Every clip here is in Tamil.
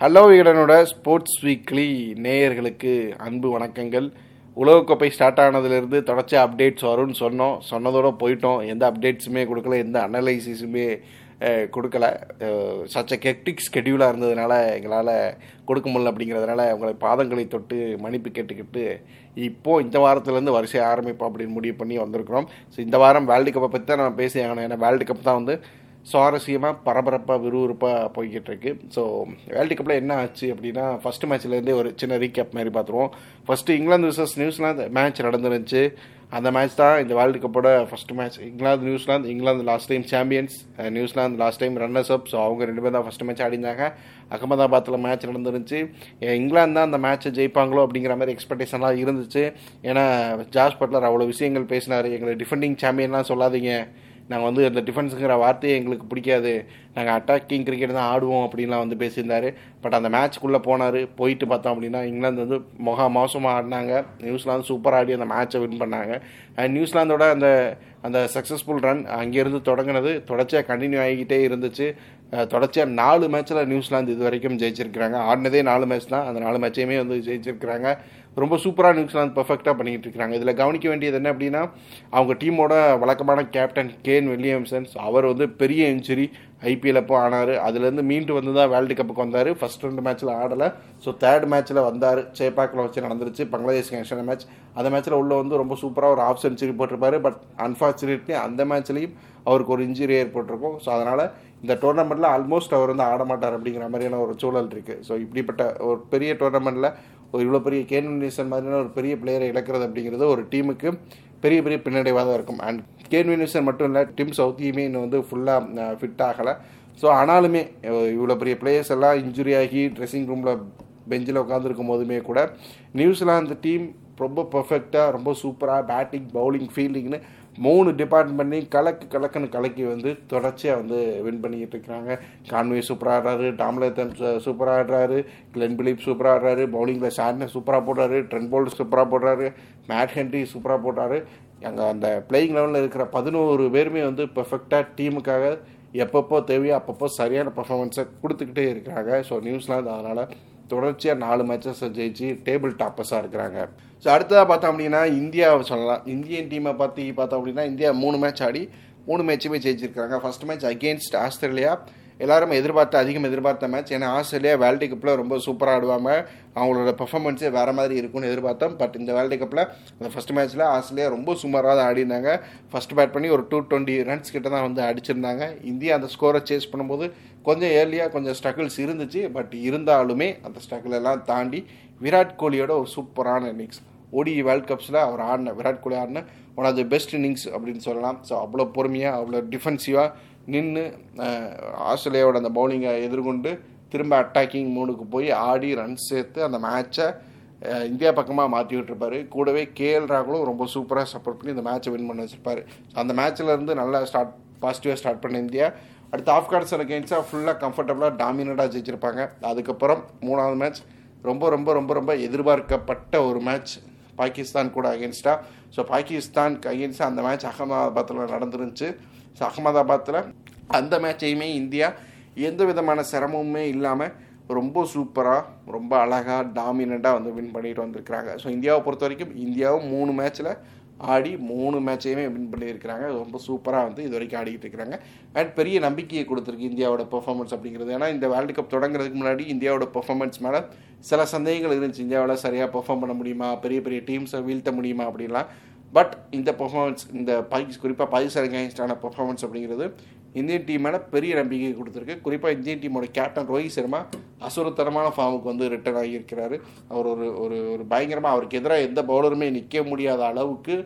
ஹலோ விகடனோட ஸ்போர்ட்ஸ் வீக்லி நேயர்களுக்கு அன்பு வணக்கங்கள். உலகக்கோப்பை ஸ்டார்ட் ஆனதுலேருந்து தொடர்ச்சி அப்டேட்ஸ் வரும்னு சொன்னோம். சொன்னதோட போயிட்டோம். எந்த அப்டேட்ஸுமே கொடுக்கல. எந்த அனலைசிஸுமே கொடுக்கல. சச்ச கெக்டிக் ஸ்கெடியூலாக இருந்ததுனால எங்களால் கொடுக்க முடியல அப்படிங்கிறதுனால உங்களை பாதங்களை தொட்டு மன்னிப்பு கேட்டுக்கிட்டு இப்போது இந்த வாரத்துலேருந்து வரிசை ஆரம்பிப்போம் அப்படின்னு முடிவு பண்ணி வந்திருக்கிறோம். ஸோ இந்த வாரம் வேர்ல்டு கப்பை பற்றி தான் நான் பேசி ஆகணும் ஏன்னா வேர்ல்டு கப் தான் வந்து சுவாரஸ்யமாக பரபரப்பாக விறுவிறுப்பாக போய்கிட்டு இருக்கு ஸோ வேர்ல்டு கப்பில் என்ன ஆச்சு அப்படின்னா ஃபஸ்ட்டு மேட்ச்லேருந்தே ஒரு சின்ன ரீகேப் மாதிரி பார்த்துருவோம் first England versus New Zealand match நடந்துருந்துச்சு. அந்த மேட்ச் தான் இந்த world கப்போட first match England New Zealand England last time champions New Zealand last time runners up so அவங்க ரெண்டு பேர் தான் ஃபஸ்ட் மேட்ச் ஆடிந்தாங்க அகமதாபாத்தில் மேட்ச் நடந்துருந்துச்சு. இங்கிலாந்து தான் அந்த மேட்ச்சை ஜெயிப்பாங்களோ அப்படிங்கிற மாதிரி எக்ஸ்பெக்டேஷன்லாம் இருந்துச்சு. ஏன்னா ஜாஸ் பட்லர் அவ்வளோ விஷயங்கள் பேசினார். எங்களை டிஃபெண்டிங் சாம்பியன்லாம் சொல்லாதீங்க. நாங்கள் வந்து அந்த டிஃபென்ஸுங்கிற வார்த்தையே எங்களுக்கு பிடிக்காது. நாங்கள் அட்டாக்கிங் கிரிக்கெட் தான் ஆடுவோம் அப்படின்லாம் வந்து பேசியிருந்தார். பட் அந்த மேட்ச்க்குள்ளே போனார் போயிட்டு பார்த்தோம் அப்படின்னா இங்கிலாந்து வந்து மொகா மோசமாக ஆடினாங்க. நியூசிலாந்து சூப்பராக ஆடி அந்த மேட்ச்சை வின் பண்ணாங்க. அண்ட் நியூசிலாந்தோட அந்த அந்த சக்ஸஸ்ஃபுல் ரன் அங்கேருந்து தொடங்கினது. தொடர்ச்சியாக கண்டினியூ ஆகிக்கிட்டே இருந்துச்சு. தொடர்ச்சியாக நாலு மேட்ச்சில் நியூசிலாந்து இது வரைக்கும் ஜெயிச்சிருக்கிறாங்க. ஆடினதே நாலு மேட்ச் தான். அந்த நாலு மேட்சையுமே வந்து ஜெயிச்சிருக்கிறாங்க. ரொம்ப சூப்பராக நியூசிலாந்து பர்ஃபெக்டாக பண்ணிக்கிட்டு இருக்காங்க. இதில் கவனிக்க வேண்டியது என்ன அப்படின்னா அவங்க டீமோட வழக்கமான கேப்டன் கேன் வில்லியம்சன்ஸ் அவர் வந்து பெரிய இன்ச்சுரி ஐபிஎல் அப்போ ஆனார் அதுலேருந்து மீண்டு வந்து தான் வேர்ல்டு கப்புக்கு வந்தார். ஃபஸ்ட் ரெண்டு மேட்ச்சில் ஆடலை. ஸோ தேர்ட் மேட்ச்சில் வந்தார். சேப்பாக்கில் வச்சு நடந்துருச்சு. பங்களாதேஷ் நேஷனல் மேட்ச் அந்த மேட்ச்சில் உள்ளே வந்து ரொம்ப சூப்பராக ஒரு ஆஃப் செஞ்சுரி போட்டிருப்பாரு. பட் அன்ஃபார்ச்சுனேட்லி அந்த மேட்ச்லேயும் அவருக்கு ஒரு இன்ஜுரி ஏற்பட்டிருக்கும். ஸோ அதனால் இந்த டோர்னமெண்ட்டில் ஆல்மோஸ்ட் அவர் வந்து ஆட மாட்டார் அப்படிங்கிற மாதிரியான ஒரு சூழல் இருக்குது ஸோ இப்படிப்பட்ட ஒரு பெரிய டோர்னமெண்ட்டில் ஒரு இவ்வளோ பெரிய கேன்வினிசன் மாதிரியான ஒரு பெரிய பிளேயரை இழக்கிறது அப்படிங்கிறது ஒரு டீமுக்கு பெரிய பெரிய பின்னடைவாக தான் இருக்கும். அண்ட் கேன் வினிசன் மட்டும் இல்லை டிம் சவுத்தியுமே இன்னும் வந்து ஃபுல்லாக ஃபிட் ஆகலை. ஸோ ஆனாலுமே இவ்வளோ பெரிய பிளேயர்ஸ் எல்லாம் இன்ஜுரி ஆகி ட்ரெஸ்ஸிங் ரூமில் பெஞ்சில் உட்காந்துருக்கும் போதுமே கூட நியூசிலாந்து டீம் ரொம்ப பர்ஃபெக்டாக ரொம்ப சூப்பராக பேட்டிங் பவுலிங் ஃபீல்டிங்னு மூணு டிபார்ட்மெண்ட்லையும் கலக்கு கலக்குன்னு கலக்கி வந்து தொடர்ச்சியாக வந்து வின் பண்ணிக்கிட்டு இருக்கிறாங்க. கான்வே சூப்பராக ஆடுறாரு டாம்லேத்தன் சூப்பராக ஆடுறாரு கிளென் பிலிப் சூப்பராக ஆடுறாரு பவுலிங்கில் ஷார்ட்னஸ் சூப்பராக போடுறாரு ட்ரென் போல்ட் சூப்பராக போடுறாரு மேட் ஹென்ரி சூப்பராக போடுறாரு. அங்கே அந்த பிளேயிங் லெவலில் இருக்கிற பதினோரு பேருமே வந்து பெர்ஃபெக்டாக டீமுக்காக எப்பப்போ தேவையோ அப்பப்போ சரியான பர்ஃபார்மன்ஸை கொடுத்துக்கிட்டே இருக்கிறாங்க. ஸோ நியூசிலாந்து அதனால் தொடர்ச்சியாக நாலு மேட்சஸ் ஜெயிச்சு டேபிள் டாப்பர்ஸாக இருக்கிறாங்க. ஸோ அடுத்ததாக பார்த்தோம் அப்படின்னா இந்தியாவை சொல்லலாம். இந்தியன் டீமை பற்றி பார்த்தோம் அப்படின்னா இந்தியா மூணு மேட்ச் ஆடி மூணு மேட்சுமே ஜெயிச்சிருக்காங்க ஃபஸ்ட் மேட்ச் அகேன்ஸ்ட் ஆஸ்திரேலியா. எல்லாரும் எதிர்பார்த்த அதிகம் எதிர்பார்த்த மேட்ச் ஏன்னா ஆஸ்திரேலியா வேர்ல்டு கப்பில் ரொம்ப சூப்பராக ஆடுவாங்க. அவங்களோட பெர்ஃபார்மன்ஸே வேறு மாதிரி இருக்கும்னு எதிர்பார்த்தோம். பட் இந்த வேர்ல்டு கப்பில் அந்த ஃபஸ்ட் மேட்ச்சில் ஆஸ்திரேலியா ரொம்ப சுமாராக தான் ஆடினாங்க ஃபஸ்ட் பேட் பண்ணி ஒரு டூ டுவெண்ட்டி ரன்ஸ் கிட்ட தான் வந்து அடிச்சிருந்தாங்க. இந்தியா அந்த ஸ்கோரை சேஸ் பண்ணும்போது கொஞ்சம் ஏர்லியாக கொஞ்சம் ஸ்ட்ரகிள்ஸ் இருந்துச்சு. பட் இருந்தாலுமே அந்த ஸ்ட்ரகிள் எல்லாம் தாண்டி விராட் கோலியோட ஒரு சூப்பரான இன்னிங்ஸ் ஓடி வேர்ல்ட் கப்ஸில் அவர் ஆடின விராட் கோலி ஆடின one of the best innings அப்படின்னு சொல்லலாம். ஸோ அவ்வளோ பொறுமையாக அவ்வளோ டிஃபென்சிவாக நின்று ஆஸ்திரேலியாவோட அந்த பவுலிங்கை எதிர்கொண்டு திரும்ப அட்டாக்கிங் மூணுக்கு போய் ஆடி ரன் சேர்த்து அந்த மேட்சை இந்தியா பக்கமாக மாற்றிக்கிட்டு இருப்பார் கூடவே கேஎல் ராகுலும் ரொம்ப சூப்பராக சப்போர்ட் பண்ணி இந்த மேட்சை வின் பண்ண வச்சிருப்பாரு. அந்த மேட்ச்லேருந்து நல்லா ஸ்டார்ட் பாசிட்டிவாக ஸ்டார்ட் பண்ண இந்தியா. அடுத்து ஆப்கானிஸ்தான் அகேன்ஸ்டாக ஃபுல்லாக கம்ஃபர்டபுளாக டாமினட்டாக ஜெயிச்சிருப்பாங்க. அதுக்கப்புறம் மூணாவது மேட்ச் ரொம்ப ரொம்ப ரொம்ப ரொம்ப எதிர்பார்க்கப்பட்ட ஒரு மேட்ச் பாகிஸ்தான் கூட அகேன்ஸ்டாக ஸோ பாகிஸ்தானுக்கு அகேன்ஸ்டாக அந்த மேட்ச் அகமதாபாத்தில் நடந்துருந்துச்சு. ஸோ அகமதாபாத்தில் அந்த மேட்சையுமே இந்தியா எந்த விதமான சிரமமுமே இல்லாமல் ரொம்ப சூப்பராக ரொம்ப அழகாக டாமினண்ட்டாக வந்து வின் பண்ணிட்டு வந்திருக்கிறாங்க. ஸோ இந்தியாவை பொறுத்த வரைக்கும் இந்தியாவும் மூணு மேட்ச்சில் ஆடி மூணு மேட்சையுமே வின் பண்ணியிருக்கிறாங்க. ரொம்ப சூப்பராக வந்து இது வரைக்கும் ஆடிக்கிட்டு இருக்கிறாங்க. அண்ட் பெரிய நம்பிக்கையை கொடுத்துருக்கு இந்தியாவோட பெர்ஃபார்மன்ஸ் அப்படிங்கிறது. ஏன்னா இந்த வேர்ல்டு கப் தொடங்குறதுக்கு முன்னாடி இந்தியாவோட பெர்ஃபார்மன்ஸ் மேலே சில சந்தேகங்கள் இருந்துச்சு. இந்தியாவில் சரியாக பெர்ஃபார்ம் பண்ண முடியுமா? பெரிய பெரிய டீம்ஸை வீழ்த்த முடியுமா? அப்படின்லாம். பட் இந்த பர்ஃபார்மன்ஸ் இந்த பாகிஸ் குறிப்பாக பாகிஸ்தான் அகேன்ஸ்டான பெர்ஃபார்மன்ஸ் அப்படிங்கிறது இந்தியன் டீம் மேலே பெரிய நம்பிக்கை கொடுத்துருக்கு. குறிப்பாக இந்தியன் டீமோட கேப்டன் ரோஹித் சர்மா அசுரத்தனமான ஃபார்முக்கு வந்து ரிட்டர்ன் ஆகியிருக்கிறாரு. அவர் ஒரு ஒரு ஒரு பயங்கரமாக அவருக்கு எதிராக எந்த பவுலருமே நிற்க முடியாத அளவுக்கு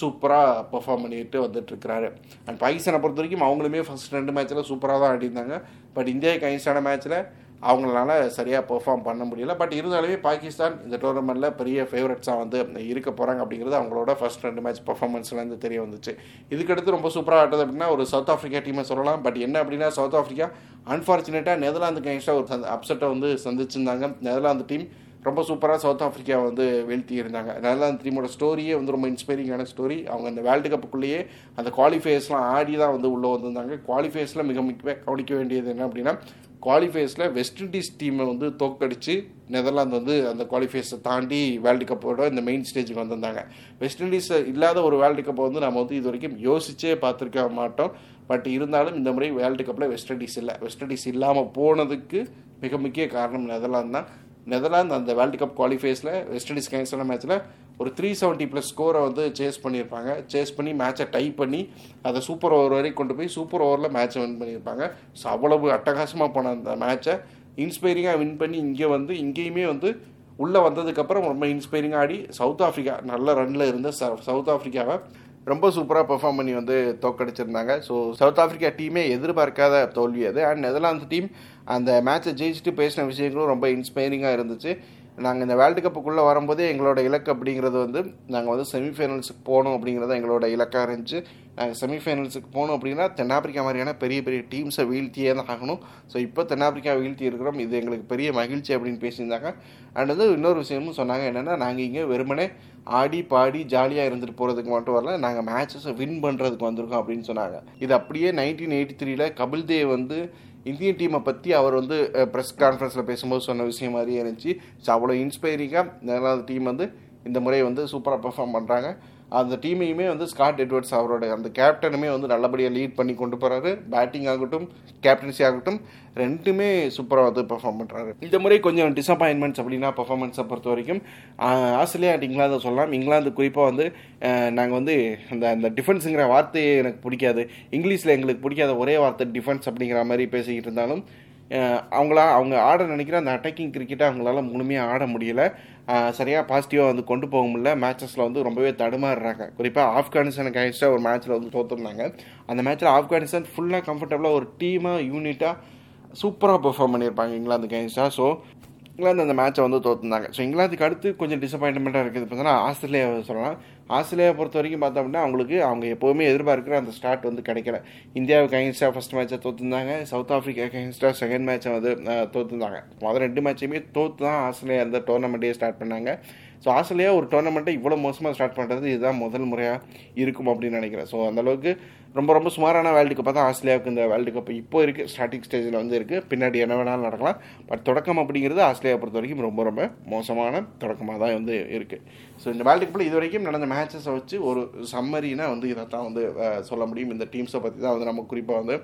சூப்பராக பெர்ஃபார்ம் பண்ணிட்டு வந்துட்டுருக்கிறாரு. அண்ட் பாகிஸ்தானை பொறுத்த வரைக்கும் அவங்களுமே ஃபர்ஸ்ட் ரெண்டு மேட்ச்சில் சூப்பராக தான் ஆடிருந்தாங்க பட் இந்தியாவுக்கு கைன்ஸ்டான மேட்ச்சில் அவங்களால சரியாக பெர்ஃபார்ம் பண்ண முடியல. பட் இருந்தாலுமே பாகிஸ்தான் இந்த டோர்னமெண்ட்டில் பெரிய ஃபேவரட்ஸாக வந்து இருக்க போகிறாங்க அப்படிங்கிறது அவங்களோட ஃபர்ஸ்ட் ரெண்டு மேட்ச் பர்ஃபார்மன்ஸ்லேருந்து தெரிய வந்துச்சு. இதுக்கடுத்து ரொம்ப சூப்பராக ஆட்டது அப்படின்னா ஒரு சவுத் ஆஃப்ரிக்கா டீமை சொல்லலாம். பட் என்ன அப்படின்னா சவுத் ஆஃப்ரிக்கா அன்ஃபார்ச்சுனேட்டாக நெதர்லாந்துக்கு அகேன்ஸ்டாக ஒரு அப்செட்டை வந்து சந்திச்சிருந்தாங்க. நெதர்லாந்து டீம் ரொம்ப சூப்பராக சவுத் ஆஃப்ரிக்கா வந்து வீழ்த்தி இருந்தாங்க நெதர்லாந்து டீமோட ஸ்டோரியே வந்து ரொம்ப இன்ஸ்பைரிங்கான ஸ்டோரி அவங்க அந்த வேர்ல்டு கப்புக்குள்ளேயே அந்த குவாலிஃபயர்ஸ்லாம் ஆடி தான் வந்து உள்ளே வந்திருந்தாங்க. குவாலிஃபயர்ஸில் மிக முக்கிய கவனிக்க வேண்டியது என்ன அப்படின்னா குவாலிஃபைஸில் வெஸ்ட் இண்டீஸ் டீமை வந்து தோக்கடிச்சு நெதர்லாந்து வந்து அந்த குவாலிஃபைஸை தாண்டி வேர்ல்டு கப்போட இந்த மெயின் ஸ்டேஜுக்கு வந்திருந்தாங்க. வெஸ்ட் இண்டீஸ் இல்லாத ஒரு வேர்ல்டு கப்பை வந்து நம்ம வந்து இது வரைக்கும் யோசிச்சே பார்த்துருக்க மாட்டோம். பட் இருந்தாலும் இந்த முறை வேர்ல்டு கப்பில் வெஸ்ட் இண்டீஸ் இல்லை. வெஸ்ட் இண்டீஸ் இல்லாமல் போனதுக்கு மிக முக்கிய காரணம் நெதர்லாந்து தான். நெதர்லாந்து அந்த வேர்ல்டு கப் குவாலிஃபைஸில் வெஸ்ட் இண்டீஸ் கேன்சலான மேட்ச்சில் ஒரு த்ரீ செவன்ட்டி ப்ளஸ் ஸ்கோரை வந்து சேஸ் பண்ணியிருப்பாங்க. சேஸ் பண்ணி மேட்சை டை பண்ணி அதை சூப்பர் ஓவர் வரைக்கும் கொண்டு போய் சூப்பர் ஓவரில் மேட்சை வின் பண்ணியிருப்பாங்க. ஸோ அவ்வளவு அட்டகாசமாக போன அந்த மேட்சை இன்ஸ்பைரிங்காக வின் பண்ணி இங்கே வந்து இங்கேயுமே வந்து உள்ளே வந்ததுக்கப்புறம் ரொம்ப இன்ஸ்பைரிங்காக ஆடி சவுத் ஆஃப்ரிக்கா நல்ல ரனில் இருந்த சவுத் ஆஃப்ரிக்காவை ரொம்ப சூப்பராக பெர்ஃபார்ம் பண்ணி வந்து தோக்கடிச்சிருந்தாங்க ஸோ சவுத் ஆஃப்ரிக்கா டீமே எதிர்பார்க்காத தோல்வி அது. அண்ட் நெதர்லாந்து டீம் அந்த மேட்சை ஜெயிச்சுட்டு பேசின விஷயங்களும் ரொம்ப இன்ஸ்பைரிங்காக இருந்துச்சு. நாங்கள் இந்த வேர்ல்டு கப்புக்குள்ளே வரும்போதே எங்களோட இலக்கு அப்படிங்கிறது வந்து நாங்கள் வந்து செமிஃபைனல்ஸுக்கு போகணும் அப்படிங்கிறது எங்களோட இலக்காக இருந்துச்சு. நாங்கள் செமிஃபைனல்ஸுக்கு போகணும் அப்படின்னா தென்னாப்பிரிக்கா மாதிரியான பெரிய பெரிய டீம்ஸை வீழ்த்தியே தான் ஆகணும். ஸோ இப்போ தென்னாப்பிரிக்கா வீழ்த்தி இருக்கிறோம். இது எங்களுக்கு பெரிய மகிழ்ச்சி அப்படின்னு பேசியிருந்தாங்க. அண்ட் வந்து இன்னொரு விஷயமும் சொன்னாங்க என்னென்னா நாங்கள் இங்கே வெறுமனே ஆடி பாடி ஜாலியாக இருந்துட்டு போகிறதுக்கு மட்டும் வரல நாங்கள் மேட்சஸை வின் பண்ணுறதுக்கு வந்திருக்கோம் அப்படின்னு சொன்னாங்க. இது அப்படியே நைன்டீன் எயிட்டி த்ரீல கபில் தேவ் வந்து இந்தியன் டீமை பற்றி அவர் வந்து ப்ரெஸ் கான்ஃபரன்ஸில் பேசும்போது சொன்ன விஷயம் மாதிரியே இருந்துச்சு. ஸோ அவ்வளோ இன்ஸ்பைரிங்காக நேரம் டீம் வந்து இந்த முறை வந்து சூப்பராக பெர்ஃபார்ம் பண்ணுறாங்க அந்த டீமையுமே வந்து ஸ்காட் எட்வர்ட்ஸ் அவரோட அந்த கேப்டனுமே வந்து நல்லபடியாக லீட் பண்ணி கொண்டு போகிறாரு பேட்டிங் ஆகட்டும் கேப்டன்சி ஆகட்டும் ரெண்டுமே சூப்பராக வந்து பெர்ஃபார்ம் பண்ணுறாரு இந்த முறை கொஞ்சம் டிசப்பாயின்மெண்ட்ஸ் அப்படின்னா பர்ஃபார்மன்ஸை பொறுத்த வரைக்கும் ஆஸ்திரேலியா அண்ட் இங்கிலாந்து சொல்லலாம். இங்கிலாந்து குறிப்பாக வந்து நாங்கள் வந்து அந்த அந்த டிஃபென்ஸுங்கிற வார்த்தையே எனக்கு பிடிக்காது. இங்கிலீஷில் எங்களுக்கு பிடிக்காத ஒரே வார்த்தை டிஃபென்ஸ் அப்படிங்கிற மாதிரி பேசிக்கிட்டு இருந்தாலும் அவங்களா அவங்க ஆட நினைக்கிற அந்த அட்டாக்கிங் கிரிக்கெட்டை அவங்களால முழுமையாக ஆட முடியல. சரியாக பாசிட்டிவாக வந்து கொண்டு போக முடியல மேட்சஸில் வந்து ரொம்பவே தடுமாறுறாங்க. குறிப்பாக ஆப்கானிஸ்தானுக்கு அகைன்ஸ்டாக ஒரு மேட்ச்சில் வந்து தோற்றுருந்தாங்க அந்த மேட்ச்சில் ஆப்கானிஸ்தான் ஃபுல்லாக கம்ஃபர்டபுளாக ஒரு டீமாக யூனிட்டாக சூப்பராக பெர்ஃபார்ம் பண்ணியிருப்பாங்க இங்கிலாந்துக்கு அகைன்ஸ்டாக ஸோ இங்கிலாந்து அந்த மேட்சை வந்து தோற்றுனாங்க ஸோ இங்கிலாந்துக்கு அடுத்து கொஞ்சம் டிசப்பாயின்மெண்ட்டாக இருக்குது. பார்த்தீங்கன்னா ஆஸ்திரேலியாவை சொல்லலாம். ஆஸ்திரேலியா பொறுத்த வரைக்கும் பார்த்தோம் அப்படின்னா அவங்களுக்கு அவங்க எப்போவுமே எதிர்பார்க்குற அந்த ஸ்டார்ட் வந்து கிடைக்கல. இந்தியாவுக்கு அகேன்ஸ்டாக ஃபஸ்ட் மேட்சை தோற்றுந்தாங்க சவுத் ஆஃப்ரிக்கா அகேன்ஸ்டாக செகண்ட் மேட்சை வந்து தோற்றுந்தாங்க முதல் ரெண்டு மேட்சையுமே தோற்று தான் ஆஸ்திரேலியா அந்த டோர்னமெண்ட்டே ஸ்டார்ட் பண்ணாங்க. ஸோ ஆஸ்திரேலியா ஒரு டோர்னமெண்ட்டை இவ்வளோ மோசமாக ஸ்டார்ட் பண்ணுறது இதுதான் முதல் முறையாக இருக்கும் அப்படின்னு நினைக்கிறேன். ஸோ அந்தளவுக்கு ரொம்ப ரொம்ப சுமாரான வேர்ல்டு கப்பாக தான் ஆஸ்திரேலியாவுக்கு இந்த வேர்ல்டு கப் இப்போ இருக்குது ஸ்டார்டிங் ஸ்டேஜில் வந்து இருக்குது பின்னாடி என்ன வேணாலும் நடக்கலாம். பட் தொடக்கம் அப்படிங்கிறது ஆஸ்திரேலியா பொறுத்த வரைக்கும் ரொம்ப ரொம்ப மோசமான தொடக்கமாக தான் வந்து இருக்குது ஸோ இந்த வேர்ல்டு கப்பில் இது வரைக்கும் நடந்த மேட்சஸை வச்சு ஒரு சம்மரினா வந்து இதை தான் வந்து சொல்ல முடியும். இந்த டீம்ஸை பற்றி தான் வந்து நம்ம குறிப்பாக வந்து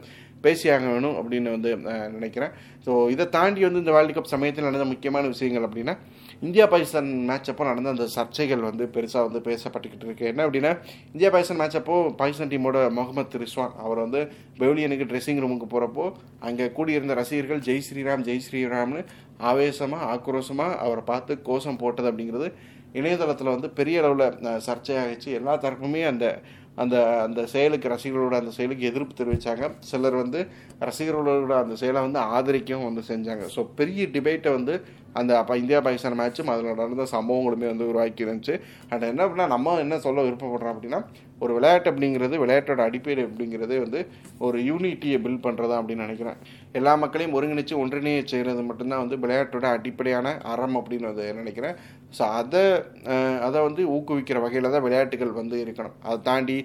பேசியாக வேணும் அப்படின்னு வந்து நினைக்கிறேன். ஸோ இதை தாண்டி வந்து இந்த வேர்ல்டு கப் சமயத்தில் நடந்த முக்கியமான விஷயங்கள் அப்படின்னா இந்தியா பாகிஸ்தான் மேட்ச் அப்போ நடந்த அந்த சர்ச்சைகள் வந்து பெருசாக வந்து பேசப்பட்டுக்கிட்டு இருக்கு. என்ன அப்படின்னா இந்தியா பாகிஸ்தான் மேட்ச் அப்போ பாகிஸ்தான் டீமோட முகமது ரிஸ்வான் அவர் வந்து பெவிலியனுக்கு ட்ரெஸ்ஸிங் ரூமுக்கு போகிறப்போ அங்கே கூடியிருந்த ரசிகர்கள் ஜெய் ஸ்ரீராம் ஜெய் ஸ்ரீராம்னு ஆவேசமாக ஆக்ரோஷமாக அவரை பார்த்து கோஷம் போட்டது அப்படிங்கிறது இணையதளத்தில் வந்து பெரிய அளவில் சர்ச்சையாகிச்சு எல்லா தரப்புமே அந்த அந்த அந்த செயலுக்கு ரசிகர்களோட அந்த செயலுக்கு எதிர்ப்பு தெரிவித்தாங்க சிலர் வந்து ரசிகர்களோட அந்த செயலை வந்து ஆதரிக்கவும் வந்து செஞ்சாங்க. ஸோ பெரிய டிபேட்டை வந்து அந்த அப்போ இந்தியா பாகிஸ்தான் மேட்சும் அதில் நடந்த சம்பவங்களுமே வந்து உருவாக்கி இருந்துச்சு. அண்ட் என்ன அப்படின்னா நம்ம என்ன சொல்ல விருப்பப்படுறோம் அப்படின்னா ஒரு விளையாட்டு அப்படிங்கிறது விளையாட்டோட அடிப்படை அப்படிங்கிறது வந்து ஒரு யூனிட்டியை பில்ட் பண்ணுறதா அப்படின்னு நினைக்கிறேன். எல்லா மக்களையும் ஒருங்கிணைச்சு ஒன்றிணைய செய்கிறது மட்டும்தான் வந்து விளையாட்டோட அடிப்படையான அறம் அப்படின்னு வந்து நினைக்கிறேன். ஸோ அதை அதை வந்து ஊக்குவிக்கிற வகையில் தான் விளையாட்டுகள் வந்து இருக்கணும். அதை தாண்டி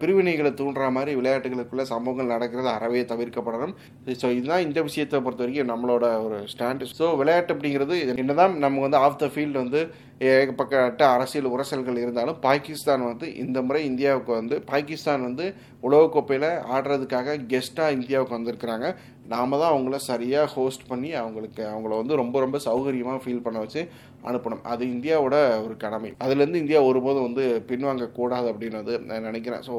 பிரிவினைகளை தூண்டுற மாதிரி விளையாட்டுகளுக்குள்ளே சம்பவங்கள் நடக்கிறது அறவே தவிர்க்கப்படணும். ஸோ இதுதான் இந்த விஷயத்தை பொறுத்த வரைக்கும் நம்மளோட ஒரு ஸ்டாண்டு ஸோ விளையாட்டு அப்படிங்கிறது என்னதான் நம்ம வந்து ஆஃப் த ஃபீல்டு வந்து ஏகப்பட்ட அரசியல் உரசல்கள் இருந்தாலும் பாகிஸ்தான் வந்து இந்த முறை இந்தியாவுக்கு வந்து பாகிஸ்தான் வந்து உலகக்கோப்பையில் ஆடுறதுக்காக கெஸ்ட்டாக இந்தியாவுக்கு வந்திருக்கிறாங்க. நாம தான் அவங்கள சரியாக ஹோஸ்ட் பண்ணி அவங்களுக்கு அவங்கள வந்து ரொம்ப ரொம்ப சௌகரியமாக ஃபீல் பண்ண வச்சு அனுப்பணும். அது இந்தியாவோட ஒரு கடமை. அதுலேருந்து இந்தியா ஒருபோதும் வந்து பின்வாங்க கூடாது அப்படின்னு வந்து நான் நினைக்கிறேன். ஸோ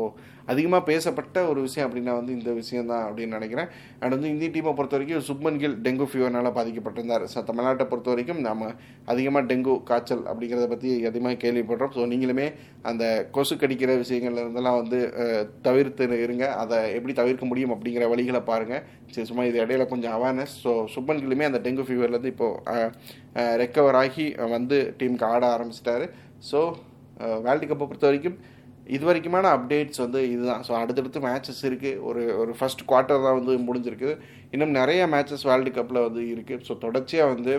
அதிகமாக பேசப்பட்ட ஒரு விஷயம் அப்படின்னா வந்து இந்த விஷயம் தான் அப்படின்னு நினைக்கிறேன். அண்ட் வந்து இந்திய டீமை பொறுத்த வரைக்கும் சுப்மன் கில் டெங்கு ஃபீவர்னால் பாதிக்கப்பட்டிருந்தார். ஸோ தமிழ்நாட்டை பொறுத்த வரைக்கும் நம்ம அதிகமாக டெங்கு காய்ச்சல் அப்படிங்கிறத பற்றி அதிகமாக கேள்விப்படுறோம் ஸோ நீங்களுமே அந்த கொசு கடிக்கிற விஷயங்கள்ல இருந்தெல்லாம் வந்து தவிர்த்து இருங்க. அதை எப்படி தவிர்க்க முடியும் அப்படிங்கிற வழிகளை பாருங்கள் சரி சும்மா இது இடையில கொஞ்சம் அவேர்னஸ் ஸோ சுப்மன் கிலுமே அந்த டெங்கு ஃபீவர்லேருந்து இப்போது ரெக்கவர் ஆகி வந்து டீமுக்கு ஆட ஆரம்பிச்சிட்டாரு. ஸோ வேர்ல்டு கப்பை பொறுத்த வரைக்கும் இது வரைக்குமான அப்டேட்ஸ் வந்து இதுதான். ஸோ அடுத்தடுத்து மேட்சஸ் இருக்குது ஒரு ஒரு ஃபஸ்ட் குவார்ட்டர் தான் வந்து முடிஞ்சிருக்கு இன்னும் நிறைய மேட்சஸ் வேர்ல்டு கப்பில் வந்து இருக்குது ஸோ தொடர்ச்சியாக வந்து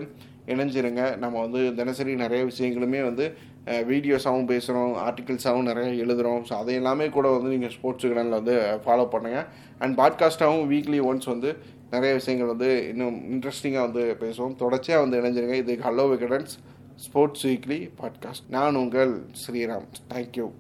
இணைஞ்சிருங்க. நம்ம வந்து தினசரி நிறைய விஷயங்களுமே வந்து வீடியோஸாகவும் பேசுகிறோம் ஆர்டிகல்ஸாகவும் நிறைய எழுதுகிறோம் ஸோ அதை எல்லாமே கூட வந்து நீங்கள் ஸ்போர்ட்ஸ் சேனலில் வந்து ஃபாலோ பண்ணுங்கள் அண்ட் பாட்காஸ்ட்டாகவும் வீக்லி ஒன்ஸ் வந்து நிறைய விஷயங்கள் வந்து இன்னும் இன்ட்ரெஸ்டிங்காக வந்து பேசுவோம். தொடர்ச்சியாக வந்து இணைஞ்சிருங்க. இது hello Vikatan's sports weekly podcast நான் உங்கள் ஸ்ரீராம். தேங்க்யூ